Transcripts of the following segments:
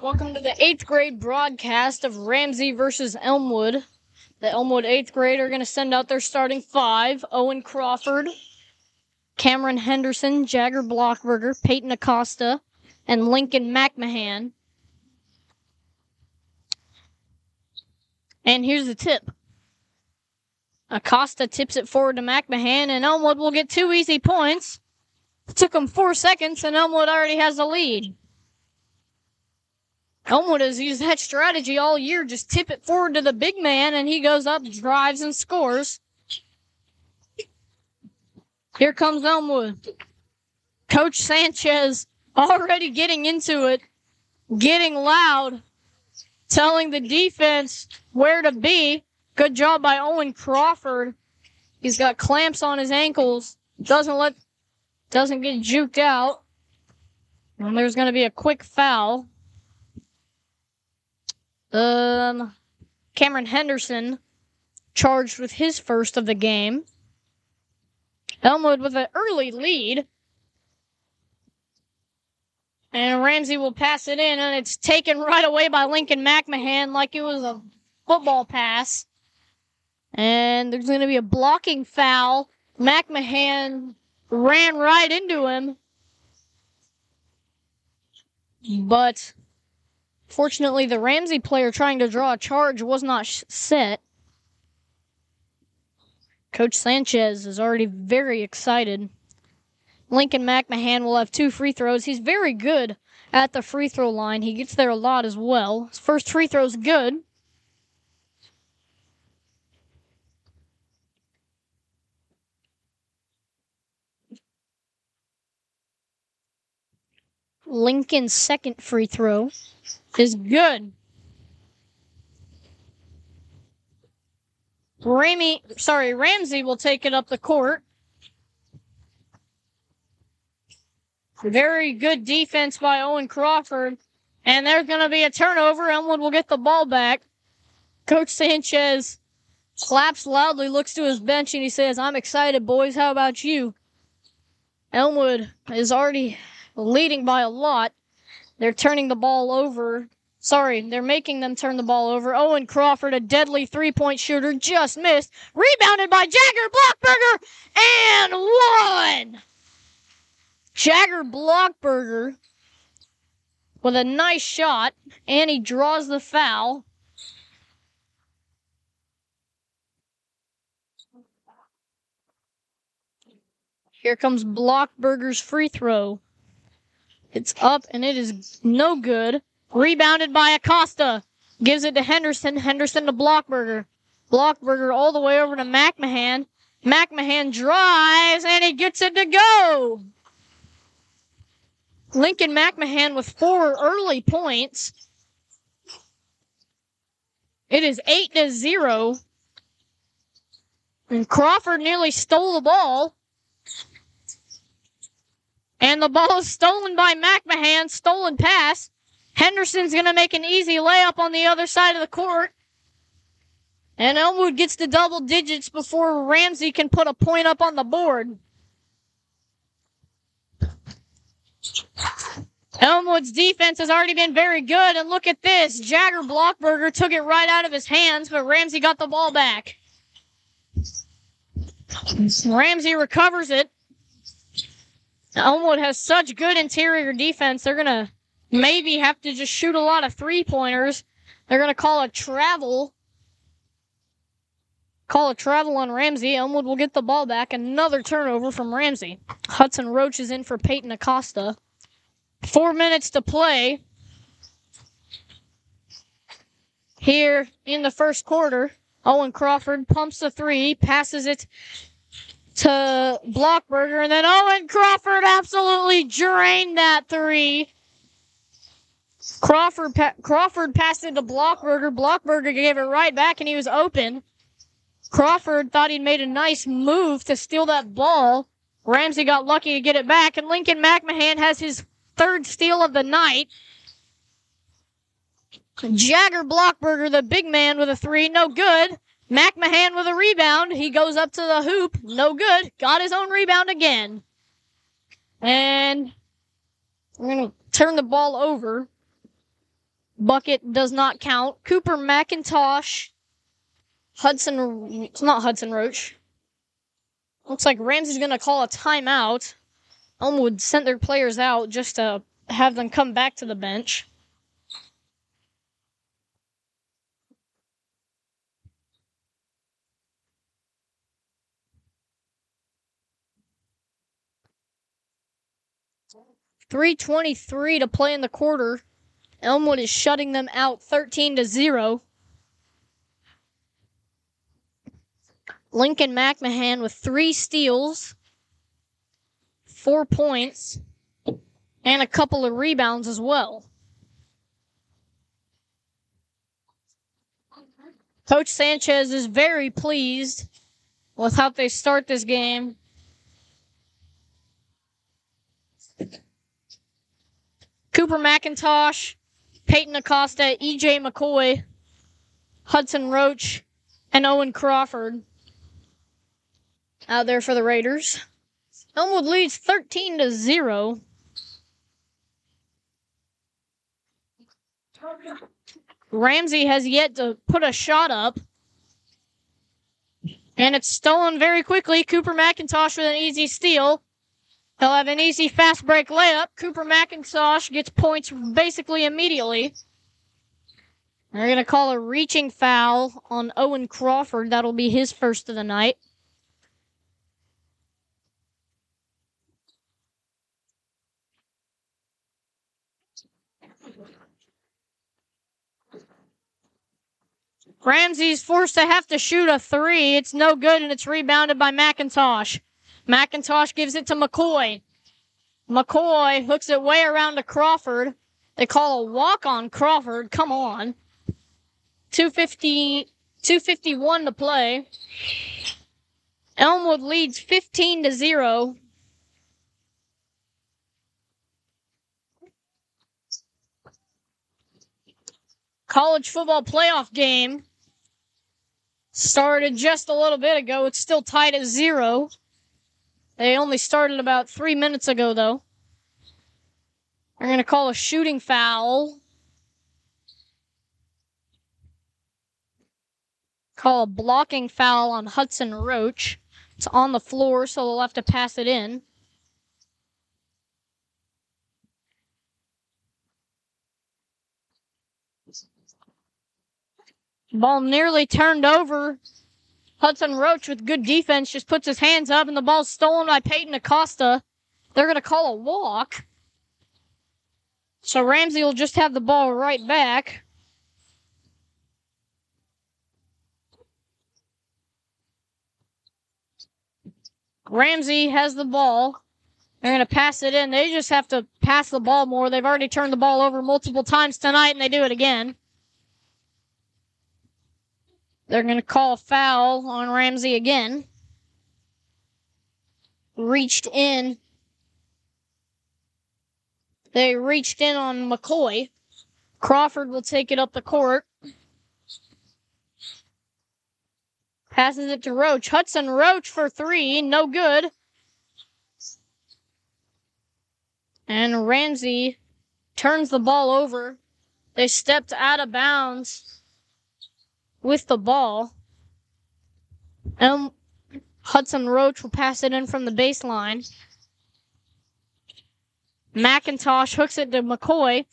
Welcome to the eighth grade broadcast of Ramsey versus Elmwood. The Elmwood eighth grade are going to send out their starting five Owen Crawford, Cameron Henderson, Jagger Blockberger, Peyton Acosta, and Lincoln McMahan. And here's the tip Acosta tips it forward to McMahan, and Elmwood will get two easy points. It took them four seconds, and Elmwood already has the lead. Elmwood has used that strategy all year. Just tip it forward to the big man, and he goes up, drives, and scores. Here comes Elmwood. Coach Sanchez already getting into it, getting loud, telling the defense where to be. Good job by Owen Crawford. He's got clamps on his ankles. Doesn't let, doesn't get juked out. And there's going to be a quick foul. Um, Cameron Henderson charged with his first of the game. Elmwood with an early lead. And Ramsey will pass it in, and it's taken right away by Lincoln McMahan like it was a football pass. And there's going to be a blocking foul. McMahan ran right into him. But Fortunately, the Ramsey player trying to draw a charge was not sh- set. Coach Sanchez is already very excited. Lincoln McMahan will have two free throws. He's very good at the free throw line. He gets there a lot as well. His first free throw's good. Lincoln's second free throw is good. Ramy, sorry, Ramsey will take it up the court. Very good defense by Owen Crawford. And there's going to be a turnover. Elmwood will get the ball back. Coach Sanchez claps loudly, looks to his bench, and he says, I'm excited, boys. How about you? Elmwood is already leading by a lot. They're turning the ball over. Sorry, they're making them turn the ball over. Owen Crawford, a deadly three point shooter, just missed. Rebounded by Jagger Blockberger and one. Jagger Blockberger with a nice shot, and he draws the foul. Here comes Blockberger's free throw. It's up and it is no good. Rebounded by Acosta. Gives it to Henderson. Henderson to Blockberger. Blockberger all the way over to McMahan. McMahan drives and he gets it to go. Lincoln McMahan with four early points. It is eight to zero. And Crawford nearly stole the ball. And the ball is stolen by McMahan. Stolen pass. Henderson's going to make an easy layup on the other side of the court. And Elmwood gets to double digits before Ramsey can put a point up on the board. Elmwood's defense has already been very good, and look at this. Jagger Blockberger took it right out of his hands, but Ramsey got the ball back. Ramsey recovers it. Elmwood has such good interior defense, they're going to maybe have to just shoot a lot of three pointers. They're going to call a travel. Call a travel on Ramsey. Elmwood will get the ball back. Another turnover from Ramsey. Hudson Roach is in for Peyton Acosta. Four minutes to play. Here in the first quarter, Owen Crawford pumps the three, passes it to Blockberger, and then Owen Crawford absolutely drained that three. Crawford pa- Crawford passed it to Blockberger. Blockberger gave it right back, and he was open. Crawford thought he'd made a nice move to steal that ball. Ramsey got lucky to get it back, and Lincoln McMahan has his third steal of the night. Jagger Blockberger, the big man with a three, no good. McMahan with a rebound. He goes up to the hoop, no good. Got his own rebound again. And we're going to turn the ball over. bucket does not count. Cooper McIntosh, Hudson, it's not Hudson Roach. Looks like Ramsey's going to call a timeout. Elmwood sent their players out just to have them come back to the bench. Three twenty-three to play in the quarter. Elmwood is shutting them out, thirteen to zero. Lincoln McMahan with three steals, four points, and a couple of rebounds as well. Coach Sanchez is very pleased with how they start this game. Cooper McIntosh, Peyton Acosta, EJ McCoy, Hudson Roach, and Owen Crawford out there for the Raiders. Elmwood leads 13 to 0. Ramsey has yet to put a shot up. And it's stolen very quickly. Cooper McIntosh with an easy steal. He'll have an easy fast break layup. Cooper McIntosh gets points basically immediately. They're going to call a reaching foul on Owen Crawford. That'll be his first of the night. Ramsey's forced to have to shoot a three. It's no good, and it's rebounded by McIntosh. McIntosh gives it to McCoy. McCoy hooks it way around to Crawford. They call a walk on Crawford. Come on. 250, 251 to play. Elmwood leads 15 to 0. College football playoff game started just a little bit ago. It's still tied at zero. They only started about three minutes ago, though. They're going to call a shooting foul. Call a blocking foul on Hudson Roach. It's on the floor, so they'll have to pass it in. Ball nearly turned over. Hudson Roach with good defense just puts his hands up and the ball's stolen by Peyton Acosta. They're going to call a walk. So Ramsey will just have the ball right back. Ramsey has the ball. They're going to pass it in. They just have to pass the ball more. They've already turned the ball over multiple times tonight and they do it again. They're going to call foul on Ramsey again. Reached in. They reached in on McCoy. Crawford will take it up the court. Passes it to Roach. Hudson Roach for three. No good. And Ramsey turns the ball over. They stepped out of bounds with the ball. Um, Hudson Roach will pass it in from the baseline. McIntosh hooks it to McCoy.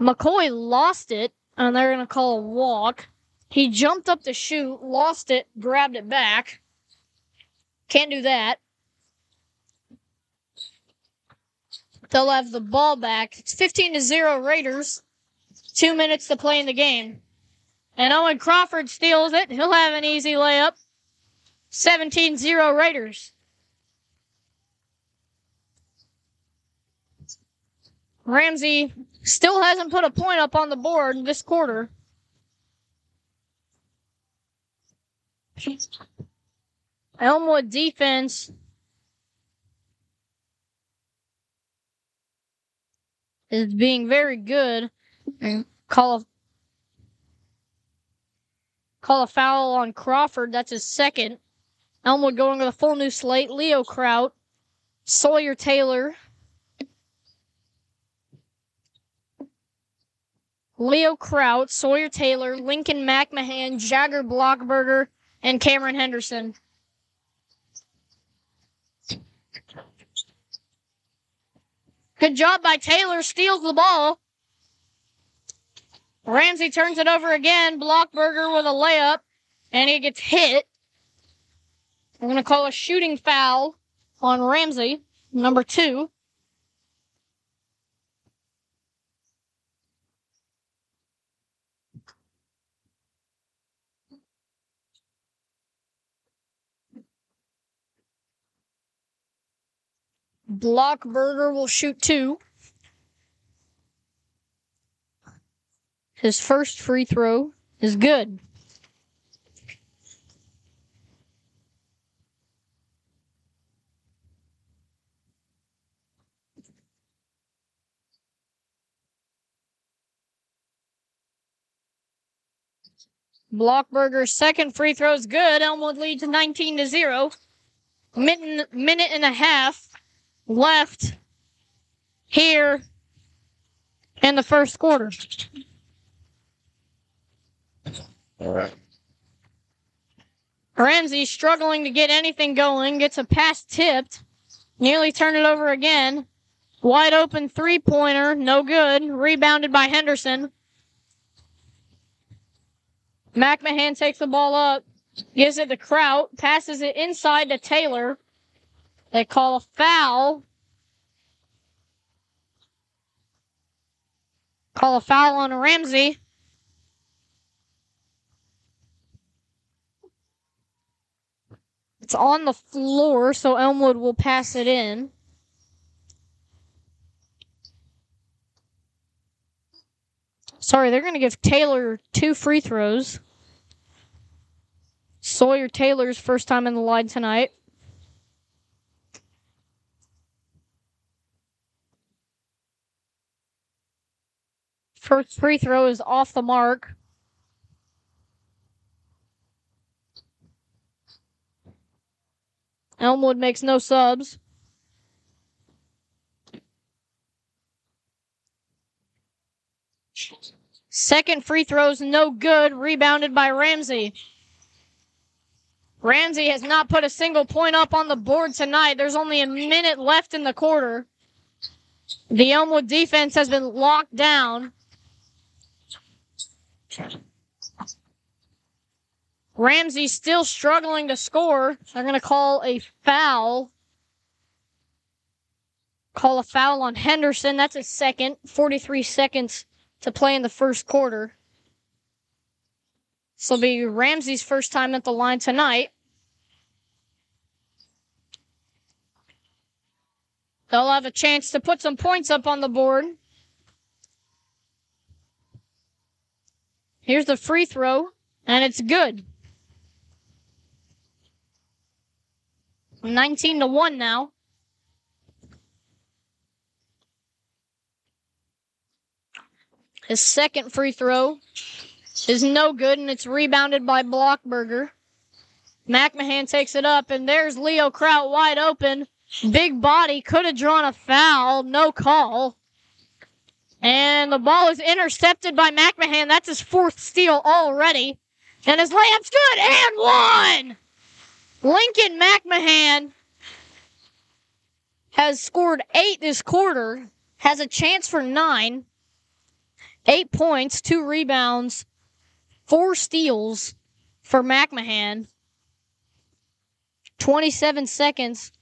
McCoy lost it, and they're going to call a walk. He jumped up to shoot, lost it, grabbed it back. Can't do that. They'll have the ball back. It's 15 to 0 Raiders. Two minutes to play in the game. And Owen Crawford steals it. He'll have an easy layup. 17 0 Raiders. Ramsey still hasn't put a point up on the board this quarter. Elmwood defense is being very good. and Call a Call a foul on Crawford. That's his second. Elmwood going with a full new slate. Leo Kraut, Sawyer Taylor, Leo Kraut, Sawyer Taylor, Lincoln McMahan, Jagger Blockberger, and Cameron Henderson. Good job by Taylor, steals the ball. Ramsey turns it over again. Blockberger with a layup, and he gets hit. I'm going to call a shooting foul on Ramsey, number two. Blockberger will shoot two. His first free throw is good. Blockberger's second free throw is good. Elmwood leads 19 to 0. Minute, minute and a half left here in the first quarter. All right. Ramsey struggling to get anything going, gets a pass tipped, nearly turned it over again. Wide open three pointer, no good. Rebounded by Henderson. McMahan takes the ball up, gives it to Kraut, passes it inside to Taylor. They call a foul. Call a foul on Ramsey. It's on the floor, so Elmwood will pass it in. Sorry, they're going to give Taylor two free throws. Sawyer Taylor's first time in the line tonight. First free throw is off the mark. Elmwood makes no subs. Second free throw's no good, rebounded by Ramsey. Ramsey has not put a single point up on the board tonight. There's only a minute left in the quarter. The Elmwood defense has been locked down. Ramsey still struggling to score. They're going to call a foul. Call a foul on Henderson. That's a second. 43 seconds to play in the first quarter. This will be Ramsey's first time at the line tonight. They'll have a chance to put some points up on the board. Here's the free throw, and it's good. 19 to 1 now. His second free throw is no good, and it's rebounded by Blockberger. McMahan takes it up, and there's Leo Kraut wide open. Big body could have drawn a foul, no call. And the ball is intercepted by McMahan. That's his fourth steal already. And his layup's good and one. Lincoln McMahan has scored eight this quarter, has a chance for nine, eight points, two rebounds, four steals for McMahan. 27 seconds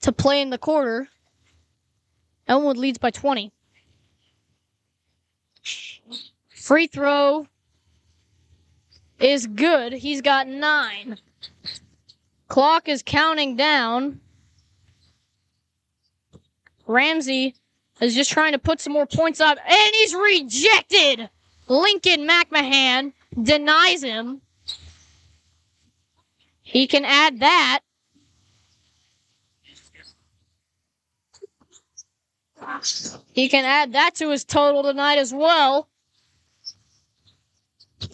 to play in the quarter. Elmwood leads by 20. Free throw is good. He's got nine. Clock is counting down. Ramsey is just trying to put some more points up, and he's rejected. Lincoln McMahan denies him. He can add that. He can add that to his total tonight as well.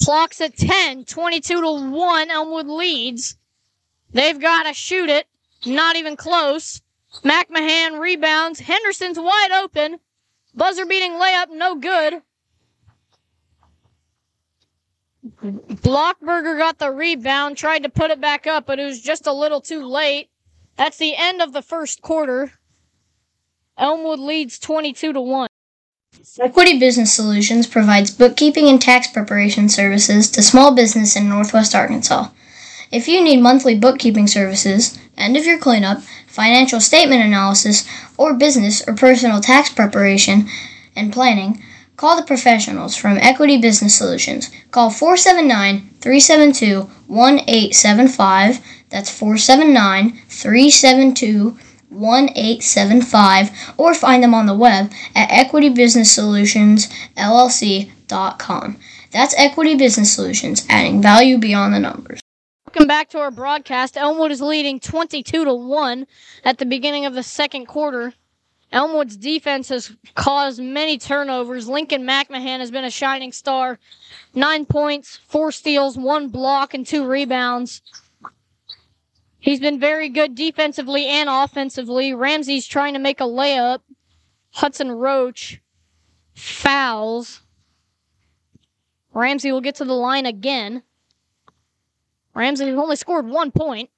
Clock's at 10, 22 to 1. Elmwood leads. They've got to shoot it. Not even close. McMahan rebounds. Henderson's wide open. Buzzer beating layup, no good. Blockberger got the rebound, tried to put it back up, but it was just a little too late. That's the end of the first quarter. Elmwood leads 22 to 1. Equity Business Solutions provides bookkeeping and tax preparation services to small business in Northwest Arkansas. If you need monthly bookkeeping services, end of year cleanup, financial statement analysis, or business or personal tax preparation and planning, call the professionals from Equity Business Solutions. Call 479 372 1875. That's 479 372 1875 or find them on the web at equitybusinesssolutions.llc.com. That's Equity Business Solutions, adding value beyond the numbers. Welcome back to our broadcast. Elmwood is leading 22 to 1 at the beginning of the second quarter. Elmwood's defense has caused many turnovers. Lincoln McMahan has been a shining star. Nine points, four steals, one block, and two rebounds. He's been very good defensively and offensively. Ramsey's trying to make a layup. Hudson Roach fouls. Ramsey will get to the line again. Ramsey only scored one point.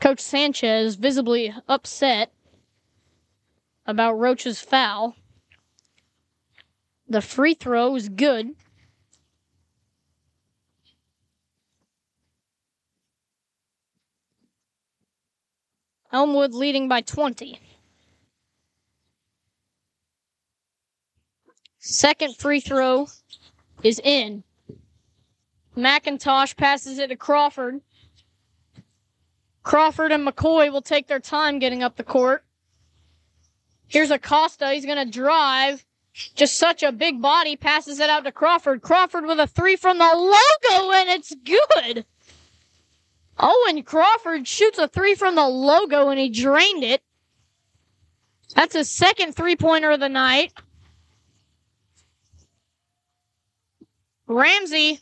Coach Sanchez visibly upset about Roach's foul. The free throw is good. Elmwood leading by 20. Second free throw is in. McIntosh passes it to Crawford. Crawford and McCoy will take their time getting up the court. Here's Acosta. He's going to drive. Just such a big body. Passes it out to Crawford. Crawford with a three from the logo, and it's good. Owen Crawford shoots a three from the logo, and he drained it. That's his second three pointer of the night. Ramsey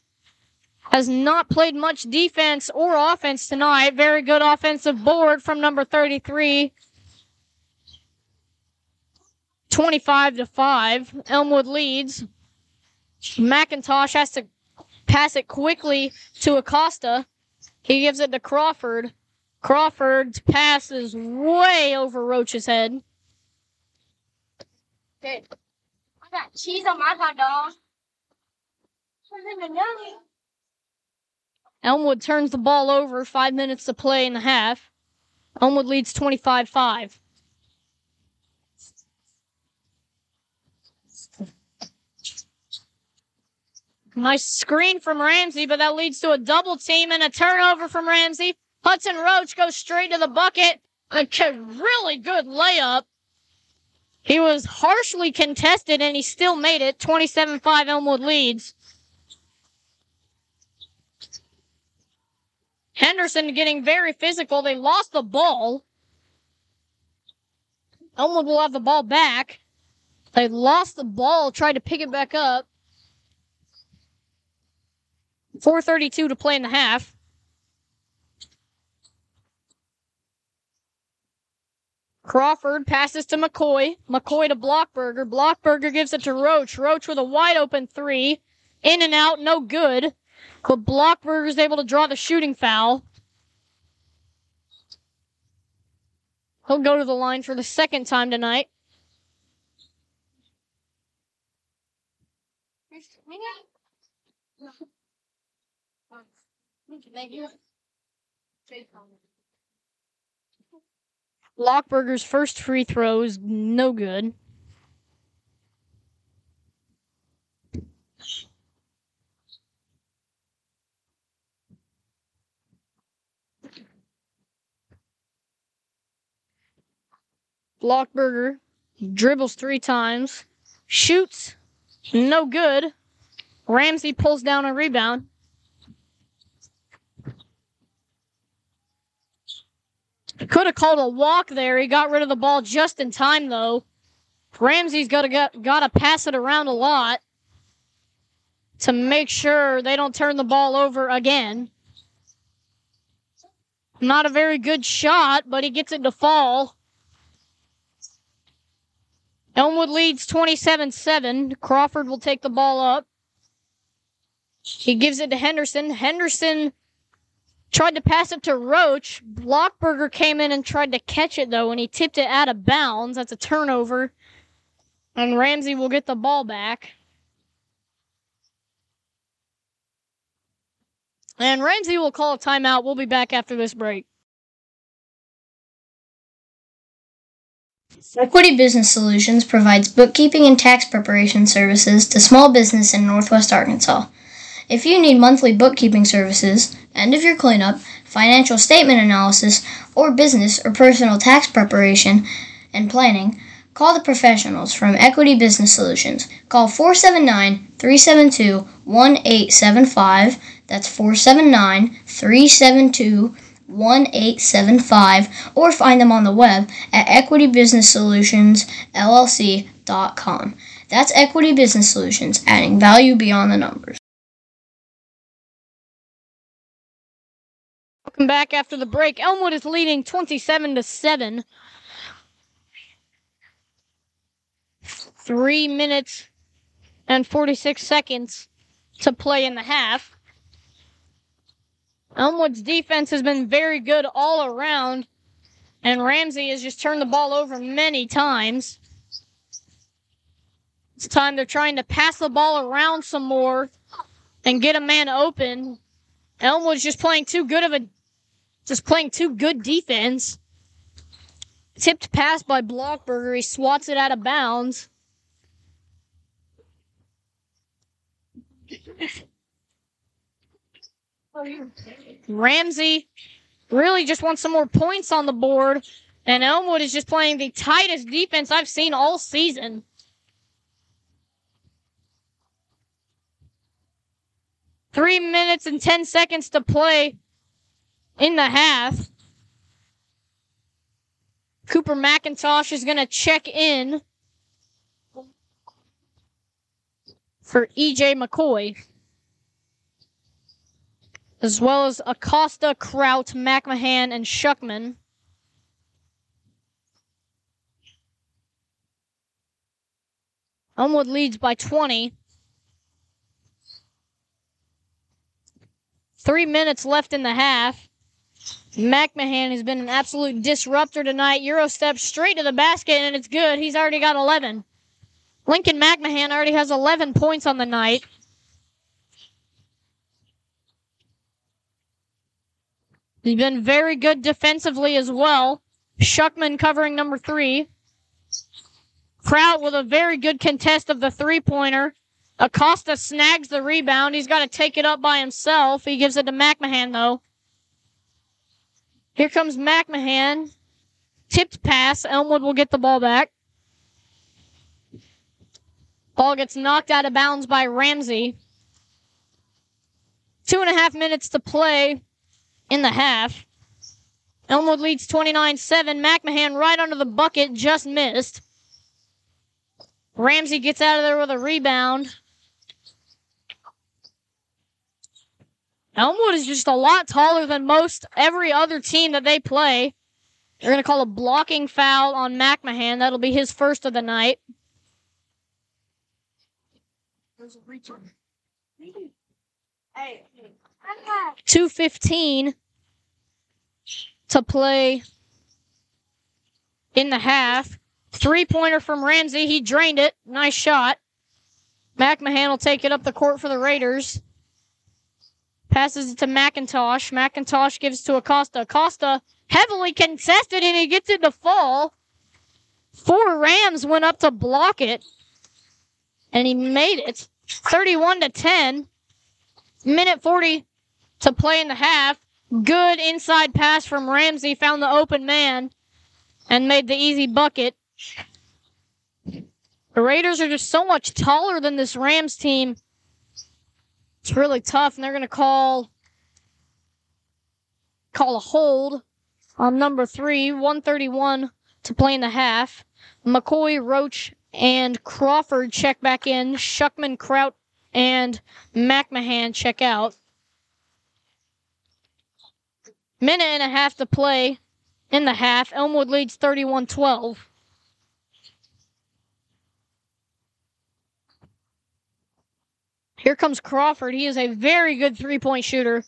has not played much defense or offense tonight. Very good offensive board from number 33. 25 to 5. Elmwood leads. McIntosh has to pass it quickly to Acosta. He gives it to Crawford. Crawford's pass is way over Roach's head. Good. I got cheese on my hot dog. Elmwood turns the ball over. Five minutes to play in the half. Elmwood leads 25 5. Nice screen from Ramsey, but that leads to a double team and a turnover from Ramsey. Hudson Roach goes straight to the bucket. A really good layup. He was harshly contested and he still made it. 27 5 Elmwood leads. Henderson getting very physical. They lost the ball. Elmwood will have the ball back. They lost the ball, tried to pick it back up. 4.32 to play in the half. Crawford passes to McCoy. McCoy to Blockberger. Blockberger gives it to Roach. Roach with a wide open three. In and out, no good. But Blockberger is able to draw the shooting foul. He'll go to the line for the second time tonight. Blockberger's first free throw is no good. Blockberger dribbles three times, shoots, no good. Ramsey pulls down a rebound. Could have called a walk there. He got rid of the ball just in time, though. Ramsey's got to got to pass it around a lot to make sure they don't turn the ball over again. Not a very good shot, but he gets it to fall. Elmwood leads 27 7. Crawford will take the ball up. He gives it to Henderson. Henderson tried to pass it to Roach. Blockberger came in and tried to catch it though, and he tipped it out of bounds. That's a turnover. And Ramsey will get the ball back. And Ramsey will call a timeout. We'll be back after this break. Equity Business Solutions provides bookkeeping and tax preparation services to small business in Northwest Arkansas. If you need monthly bookkeeping services, end of year cleanup, financial statement analysis, or business or personal tax preparation and planning, call the professionals from Equity Business Solutions. Call 479 372 1875. That's 479 372 1875 or find them on the web at equitybusinesssolutionsllc.com. That's Equity Business Solutions, adding value beyond the numbers. Welcome back after the break. Elmwood is leading 27 to 7. 3 minutes and 46 seconds to play in the half. Elmwood's defense has been very good all around, and Ramsey has just turned the ball over many times. It's time they're trying to pass the ball around some more and get a man open. Elmwood's just playing too good of a just playing too good defense. Tipped pass by Blockberger. He swats it out of bounds. Ramsey really just wants some more points on the board, and Elmwood is just playing the tightest defense I've seen all season. Three minutes and 10 seconds to play in the half. Cooper McIntosh is going to check in for EJ McCoy as well as Acosta, Kraut, McMahan, and Shuckman. Elmwood leads by 20. Three minutes left in the half. McMahan has been an absolute disruptor tonight. Euro steps straight to the basket, and it's good. He's already got 11. Lincoln McMahan already has 11 points on the night. He's been very good defensively as well. Shuckman covering number three. Kraut with a very good contest of the three pointer. Acosta snags the rebound. He's got to take it up by himself. He gives it to McMahan though. Here comes McMahan. Tipped pass. Elmwood will get the ball back. Ball gets knocked out of bounds by Ramsey. Two and a half minutes to play in the half. Elmwood leads 29 7. McMahan right under the bucket, just missed. Ramsey gets out of there with a rebound. Elmwood is just a lot taller than most every other team that they play. They're going to call a blocking foul on McMahan. That'll be his first of the night. Hey. 215 to play in the half. Three pointer from Ramsey. He drained it. Nice shot. McMahan will take it up the court for the Raiders. Passes it to McIntosh. McIntosh gives to Acosta. Acosta heavily contested and he gets it to fall. Four Rams went up to block it. And he made it. 31 to 10. Minute 40 to play in the half. Good inside pass from Ramsey. Found the open man and made the easy bucket. The Raiders are just so much taller than this Rams team. It's really tough, and they're going to call call a hold on number three, 131 to play in the half. McCoy, Roach, and Crawford check back in. Shuckman, Kraut, and McMahan check out. Minute and a half to play in the half. Elmwood leads 31 12. Here comes Crawford. He is a very good three point shooter.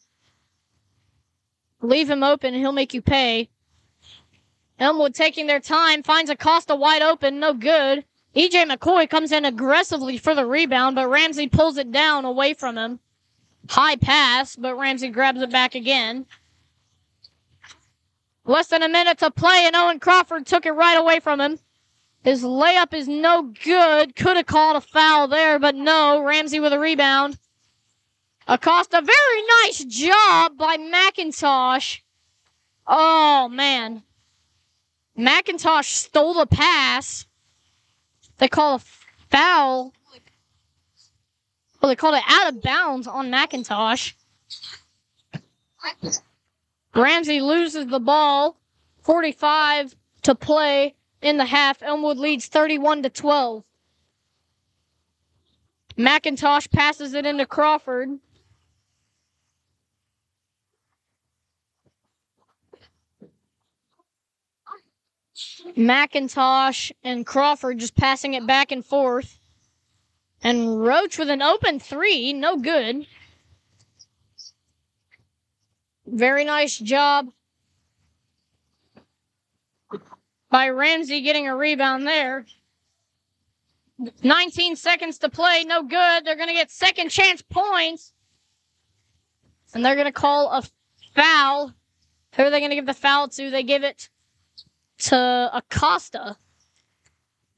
Leave him open, he'll make you pay. Elmwood taking their time, finds Acosta wide open, no good. EJ McCoy comes in aggressively for the rebound, but Ramsey pulls it down away from him. High pass, but Ramsey grabs it back again. Less than a minute to play, and Owen Crawford took it right away from him. His layup is no good. Could have called a foul there, but no. Ramsey with a rebound. Acosta, very nice job by McIntosh. Oh, man. McIntosh stole the pass. They call a foul. Well, they called it out of bounds on McIntosh. Ramsey loses the ball. 45 to play in the half. Elmwood leads 31 to 12. McIntosh passes it into Crawford. McIntosh and Crawford just passing it back and forth. And Roach with an open three, no good. Very nice job by Ramsey getting a rebound there. 19 seconds to play, no good. They're going to get second chance points. And they're going to call a foul. Who are they going to give the foul to? They give it to Acosta.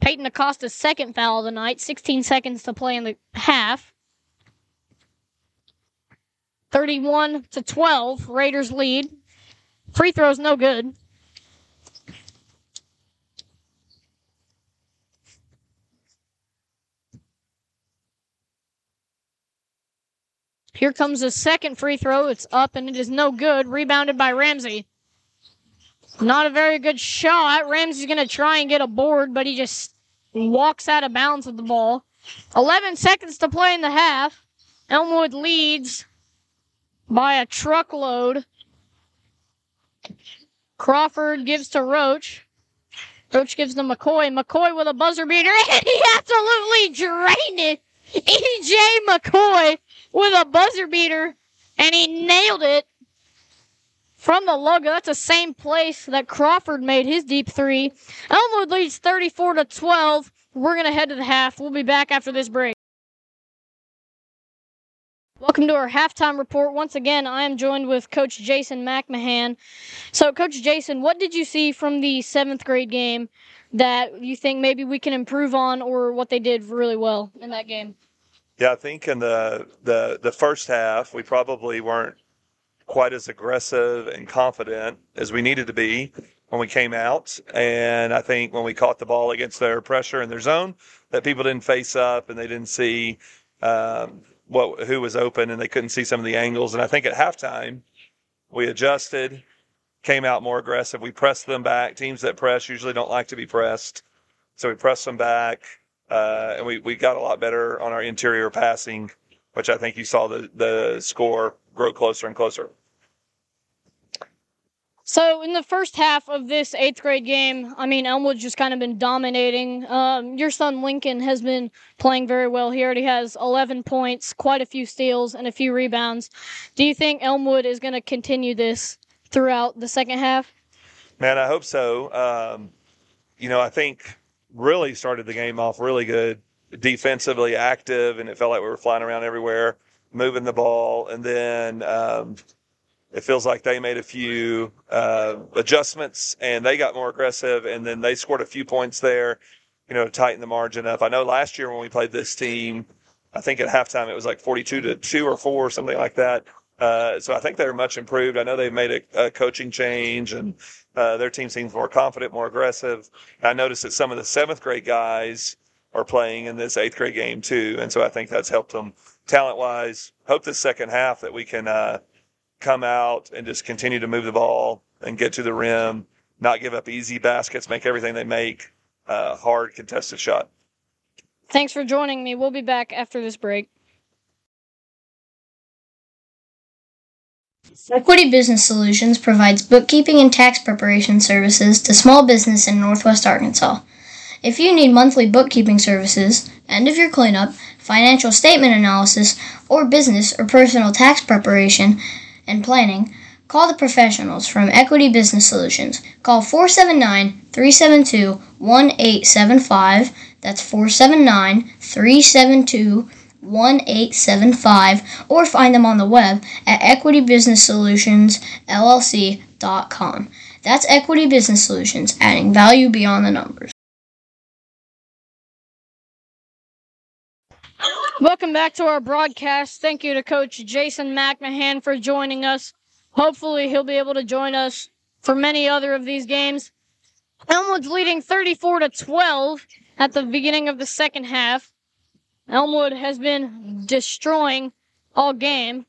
Peyton Acosta's second foul of the night. 16 seconds to play in the half. 31 to 12. Raiders lead. Free throws no good. Here comes the second free throw. It's up and it is no good. Rebounded by Ramsey. Not a very good shot. Ramsey's going to try and get a board, but he just walks out of bounds with the ball. 11 seconds to play in the half. Elmwood leads by a truckload. Crawford gives to Roach. Roach gives to McCoy. McCoy with a buzzer beater. He absolutely drained it. EJ McCoy with a buzzer beater. And he nailed it from the logo. That's the same place that Crawford made his deep three. Elmwood leads 34 to 12. We're going to head to the half. We'll be back after this break. Welcome to our halftime report. Once again, I am joined with Coach Jason McMahan. So, Coach Jason, what did you see from the seventh grade game that you think maybe we can improve on, or what they did really well in that game? Yeah, I think in the the the first half we probably weren't quite as aggressive and confident as we needed to be when we came out. And I think when we caught the ball against their pressure in their zone, that people didn't face up and they didn't see um, what who was open and they couldn't see some of the angles. And I think at halftime we adjusted, came out more aggressive. We pressed them back. Teams that press usually don't like to be pressed, so we pressed them back. Uh, and we, we got a lot better on our interior passing, which I think you saw the, the score grow closer and closer. So in the first half of this eighth grade game, I mean Elmwood's just kind of been dominating. Um, your son Lincoln has been playing very well. He already has 11 points, quite a few steals, and a few rebounds. Do you think Elmwood is going to continue this throughout the second half? Man, I hope so. Um, you know, I think really started the game off really good, defensively active, and it felt like we were flying around everywhere, moving the ball, and then. Um, it feels like they made a few uh, adjustments and they got more aggressive and then they scored a few points there, you know, to tighten the margin up. I know last year when we played this team, I think at halftime it was like 42 to 2 or 4, or something like that. Uh, so I think they're much improved. I know they've made a, a coaching change and uh, their team seems more confident, more aggressive. I noticed that some of the seventh grade guys are playing in this eighth grade game too. And so I think that's helped them talent wise. Hope this second half that we can, uh, come out and just continue to move the ball and get to the rim, not give up easy baskets, make everything they make uh, hard contested shot. Thanks for joining me. We'll be back after this break. Equity Business Solutions provides bookkeeping and tax preparation services to small business in Northwest Arkansas. If you need monthly bookkeeping services, end of year cleanup, financial statement analysis, or business or personal tax preparation and planning, call the professionals from Equity Business Solutions. Call 479 372 1875. That's 479 372 1875 or find them on the web at equitybusinesssolutionsllc.com. That's Equity Business Solutions, adding value beyond the numbers. Welcome back to our broadcast. Thank you to Coach Jason McMahan for joining us. Hopefully, he'll be able to join us for many other of these games. Elmwood's leading 34 to 12 at the beginning of the second half. Elmwood has been destroying all game.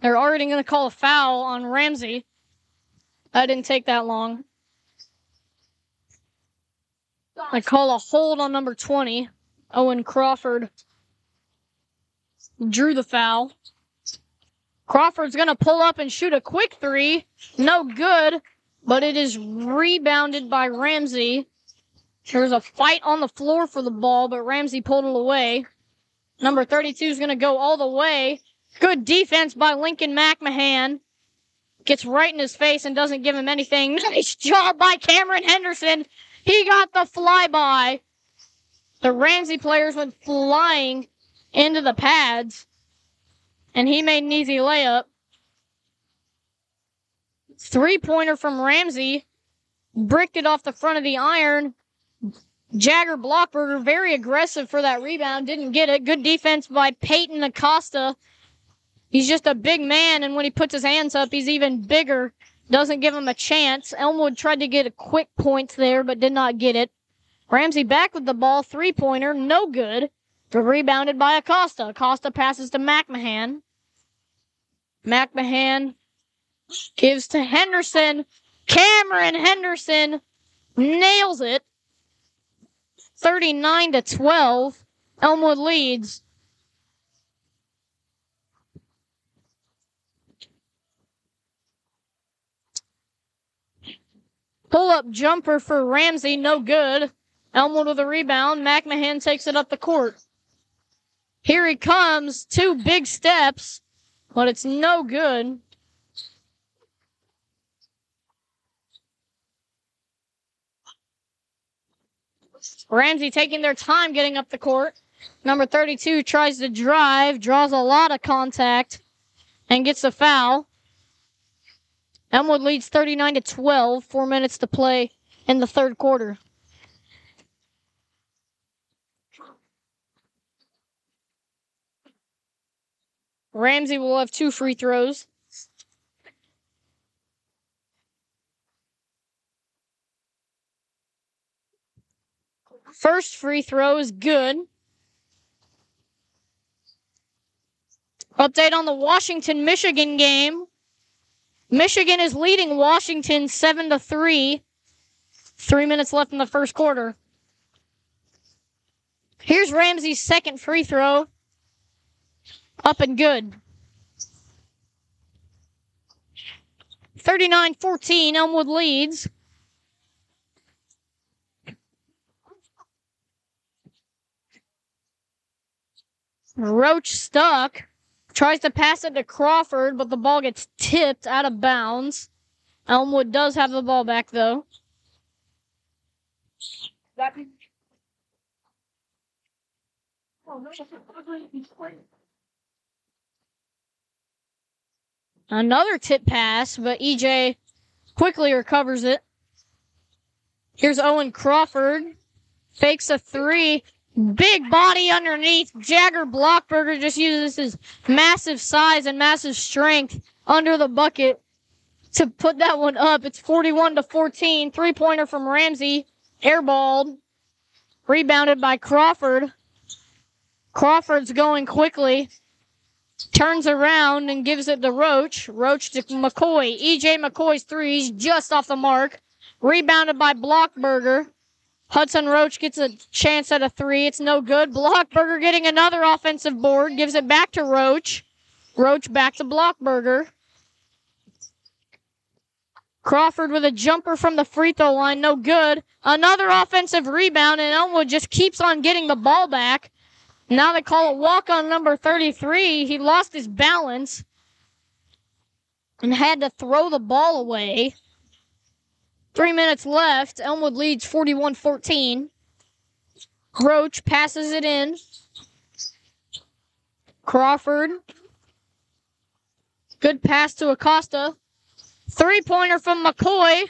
They're already going to call a foul on Ramsey. That didn't take that long. I call a hold on number 20. Owen Crawford drew the foul. Crawford's going to pull up and shoot a quick three. No good, but it is rebounded by Ramsey. There was a fight on the floor for the ball, but Ramsey pulled it away. Number 32 is going to go all the way. Good defense by Lincoln McMahon. Gets right in his face and doesn't give him anything. Nice job by Cameron Henderson. He got the flyby. The Ramsey players went flying into the pads, and he made an easy layup. Three pointer from Ramsey. Bricked it off the front of the iron. Jagger Blockberger, very aggressive for that rebound, didn't get it. Good defense by Peyton Acosta. He's just a big man, and when he puts his hands up, he's even bigger. Doesn't give him a chance. Elmwood tried to get a quick point there, but did not get it. Ramsey back with the ball, three pointer, no good. Rebounded by Acosta. Acosta passes to McMahon. McMahon gives to Henderson. Cameron Henderson nails it. 39 to 12. Elmwood leads. Pull up jumper for Ramsey, no good. Elmwood with a rebound. McMahon takes it up the court. Here he comes. Two big steps, but it's no good. Ramsey taking their time getting up the court. Number 32 tries to drive, draws a lot of contact, and gets a foul. Elmwood leads 39 to 12, four minutes to play in the third quarter. Ramsey will have two free throws. First free throw is good. Update on the Washington Michigan game. Michigan is leading Washington 7 to 3. 3 minutes left in the first quarter. Here's Ramsey's second free throw. Up and good. 39 14, Elmwood leads. Roach stuck. Tries to pass it to Crawford, but the ball gets tipped out of bounds. Elmwood does have the ball back, though. Another tip pass, but EJ quickly recovers it. Here's Owen Crawford. Fakes a three. Big body underneath. Jagger Blockberger just uses his massive size and massive strength under the bucket to put that one up. It's 41 to 14. Three pointer from Ramsey. Airballed. Rebounded by Crawford. Crawford's going quickly. Turns around and gives it to Roach. Roach to McCoy. EJ McCoy's threes just off the mark. Rebounded by Blockberger. Hudson Roach gets a chance at a three. It's no good. Blockberger getting another offensive board. Gives it back to Roach. Roach back to Blockberger. Crawford with a jumper from the free throw line, no good. Another offensive rebound, and Elmwood just keeps on getting the ball back. Now they call a walk on number 33. He lost his balance and had to throw the ball away. Three minutes left. Elmwood leads 41 14. Roach passes it in. Crawford. Good pass to Acosta. Three pointer from McCoy.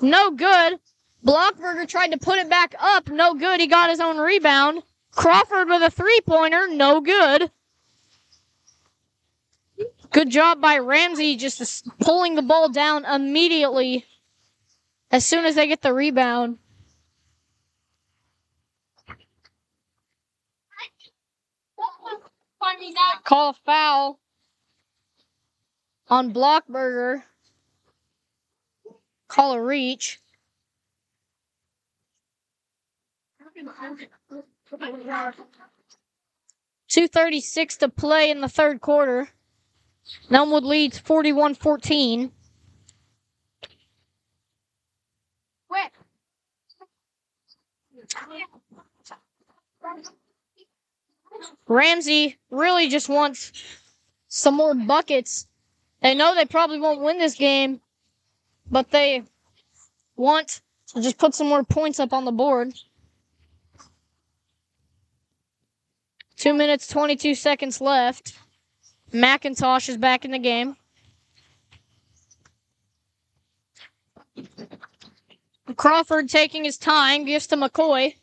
No good. Blockberger tried to put it back up. No good. He got his own rebound. Crawford with a three pointer. No good. Good job by Ramsey just pulling the ball down immediately as soon as they get the rebound. Call a foul on Blockberger. Call a reach. Two thirty six to play in the third quarter. Elmwood leads 41 14. Ramsey really just wants some more buckets. They know they probably won't win this game, but they want to just put some more points up on the board. Two minutes, 22 seconds left. McIntosh is back in the game. Crawford taking his time, gives to McCoy.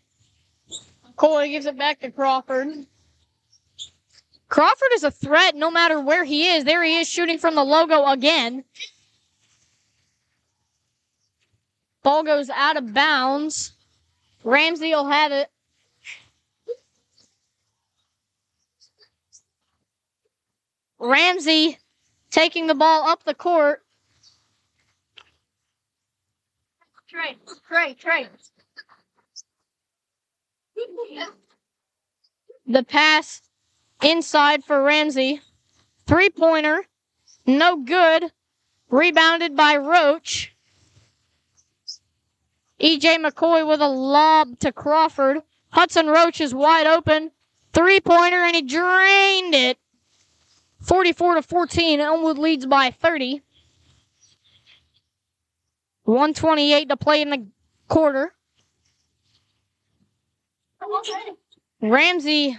McCoy gives it back to Crawford. Crawford is a threat no matter where he is. There he is shooting from the logo again. Ball goes out of bounds. Ramsey will have it. Ramsey taking the ball up the court. Trey, Trey, Trey. The pass inside for Ramsey. Three pointer. No good. Rebounded by Roach. EJ McCoy with a lob to Crawford. Hudson Roach is wide open. Three pointer and he drained it. 44 to 14. Elmwood leads by 30. 128 to play in the quarter. Ramsey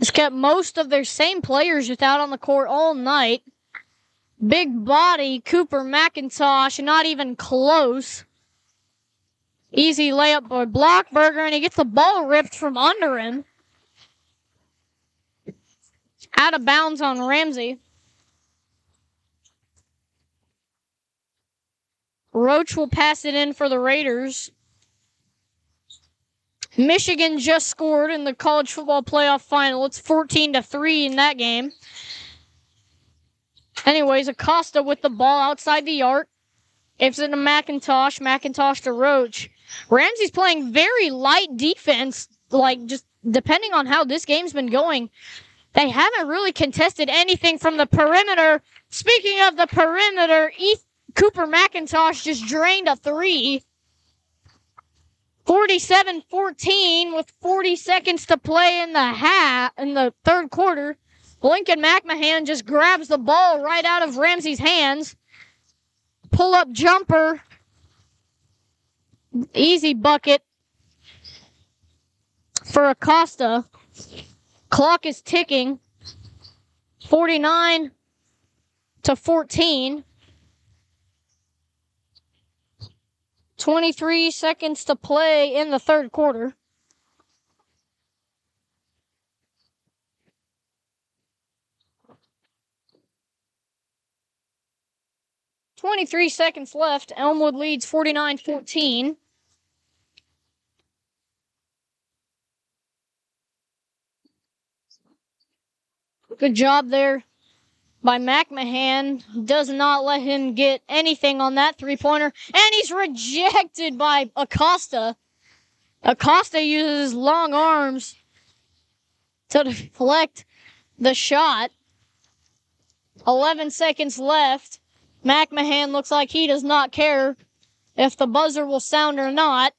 has kept most of their same players just out on the court all night. Big body, Cooper McIntosh, not even close. Easy layup by Blockberger, and he gets the ball ripped from under him. Out of bounds on Ramsey. Roach will pass it in for the Raiders. Michigan just scored in the college football playoff final. It's 14 to 3 in that game. Anyways, Acosta with the ball outside the arc. Gives it to McIntosh. McIntosh to Roach. Ramsey's playing very light defense, like just depending on how this game's been going. They haven't really contested anything from the perimeter. Speaking of the perimeter, Eth- Cooper McIntosh just drained a three. 47-14 with 40 seconds to play in the half in the third quarter. Lincoln McMahon just grabs the ball right out of Ramsey's hands. Pull up jumper. Easy bucket for Acosta. Clock is ticking. 49 to 14. 23 seconds to play in the third quarter. Twenty-three seconds left. Elmwood leads 49-14. Good job there by McMahon. Does not let him get anything on that three pointer. And he's rejected by Acosta. Acosta uses long arms to deflect the shot. 11 seconds left. McMahon looks like he does not care if the buzzer will sound or not.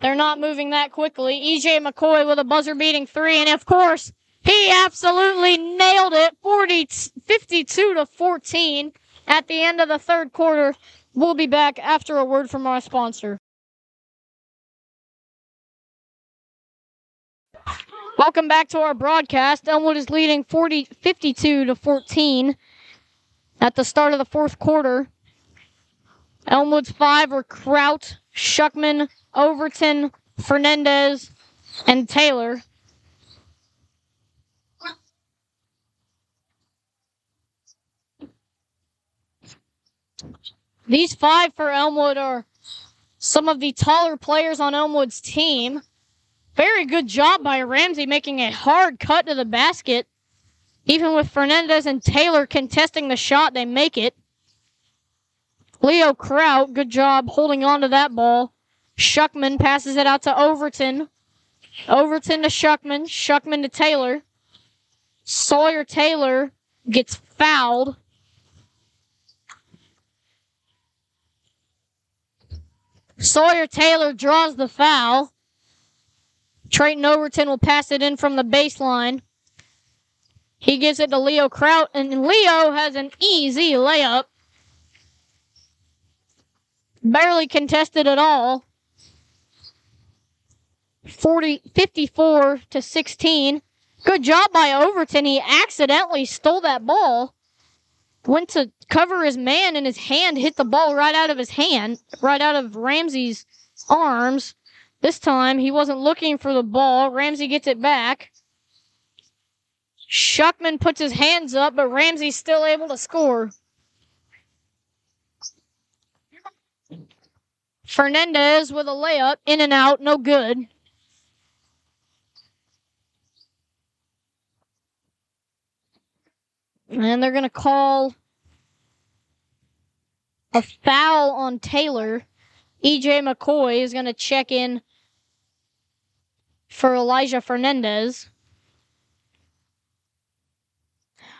They're not moving that quickly. EJ McCoy with a buzzer beating three, and of course, he absolutely nailed it 40, 52 to 14 at the end of the third quarter. We'll be back after a word from our sponsor. Welcome back to our broadcast. Elmwood is leading 40, 52 to 14 at the start of the fourth quarter. Elmwood's five are Kraut, Shuckman, Overton, Fernandez, and Taylor. These five for Elmwood are some of the taller players on Elmwood's team. Very good job by Ramsey making a hard cut to the basket. Even with Fernandez and Taylor contesting the shot, they make it. Leo Kraut, good job holding on to that ball. Shuckman passes it out to Overton. Overton to Shuckman. Shuckman to Taylor. Sawyer Taylor gets fouled. Sawyer Taylor draws the foul. Trayton Overton will pass it in from the baseline. He gives it to Leo Kraut, and Leo has an easy layup. Barely contested at all. 40, 54 to 16. Good job by Overton. He accidentally stole that ball. Went to cover his man, and his hand hit the ball right out of his hand, right out of Ramsey's arms. This time he wasn't looking for the ball. Ramsey gets it back. Shuckman puts his hands up, but Ramsey's still able to score. Fernandez with a layup, in and out, no good. And they're going to call a foul on Taylor. EJ McCoy is going to check in for Elijah Fernandez.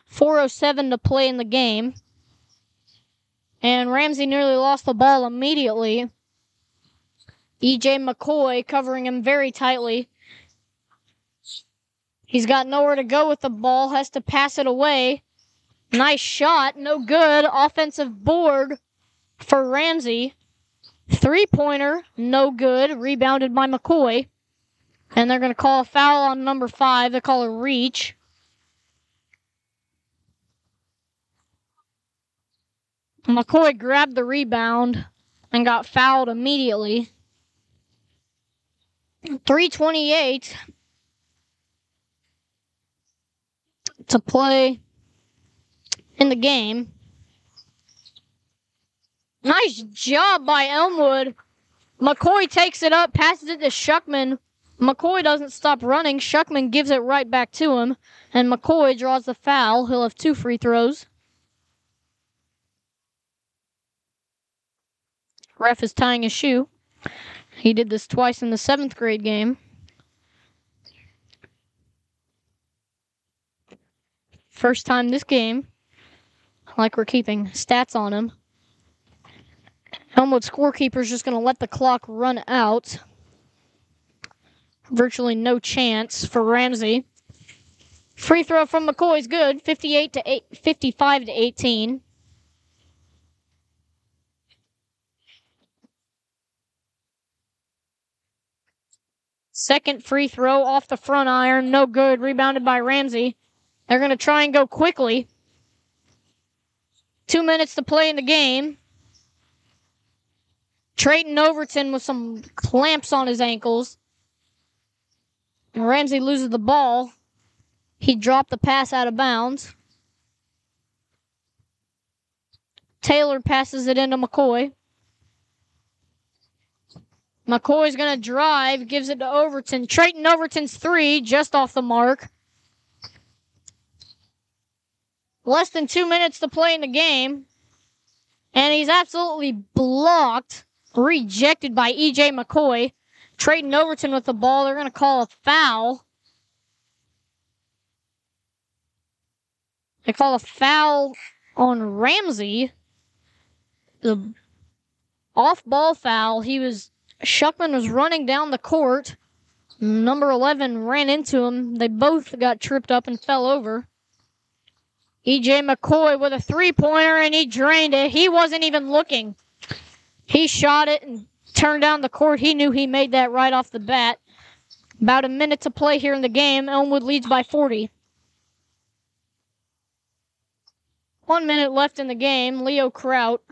407 to play in the game. And Ramsey nearly lost the ball immediately. EJ McCoy covering him very tightly. He's got nowhere to go with the ball, has to pass it away. Nice shot, no good. Offensive board for Ramsey. Three pointer, no good. Rebounded by McCoy. And they're going to call a foul on number five. They call a reach. McCoy grabbed the rebound and got fouled immediately. 328 to play in the game. Nice job by Elmwood. McCoy takes it up, passes it to Shuckman. McCoy doesn't stop running. Shuckman gives it right back to him, and McCoy draws the foul. He'll have two free throws. Ref is tying his shoe. He did this twice in the seventh grade game. First time this game. Like we're keeping stats on him. Elmwood scorekeeper's just going to let the clock run out. Virtually no chance for Ramsey. Free throw from McCoy's good. 58 to 8, 55 to 18. Second free throw off the front iron. No good. Rebounded by Ramsey. They're going to try and go quickly. Two minutes to play in the game. Trayton Overton with some clamps on his ankles. And Ramsey loses the ball. He dropped the pass out of bounds. Taylor passes it into McCoy. McCoy's going to drive, gives it to Overton. Trayton Overton's three, just off the mark. Less than two minutes to play in the game. And he's absolutely blocked, rejected by EJ McCoy. Trayton Overton with the ball. They're going to call a foul. They call a foul on Ramsey. the off ball foul. He was Shuckman was running down the court. Number 11 ran into him. They both got tripped up and fell over. EJ McCoy with a three pointer and he drained it. He wasn't even looking. He shot it and turned down the court. He knew he made that right off the bat. About a minute to play here in the game. Elmwood leads by 40. One minute left in the game. Leo Kraut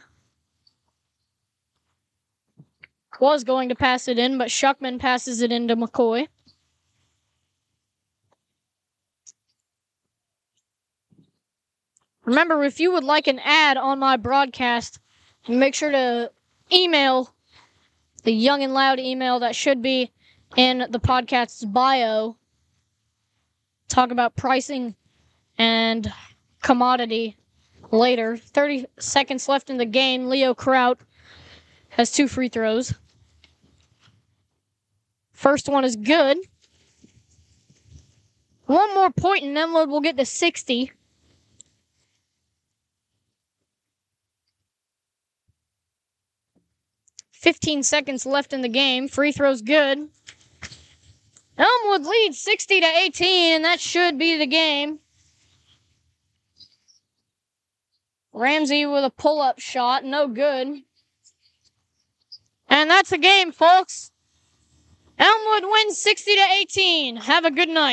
was going to pass it in, but Shuckman passes it into McCoy. Remember, if you would like an ad on my broadcast, make sure to email the Young and Loud email that should be in the podcast's bio. Talk about pricing and commodity later. 30 seconds left in the game. Leo Kraut has two free throws. First one is good. One more point and Elmwood will get to 60. Fifteen seconds left in the game. Free throw's good. Elmwood leads 60 to 18, and that should be the game. Ramsey with a pull up shot, no good. And that's the game, folks. Elmwood wins 60 to 18. Have a good night.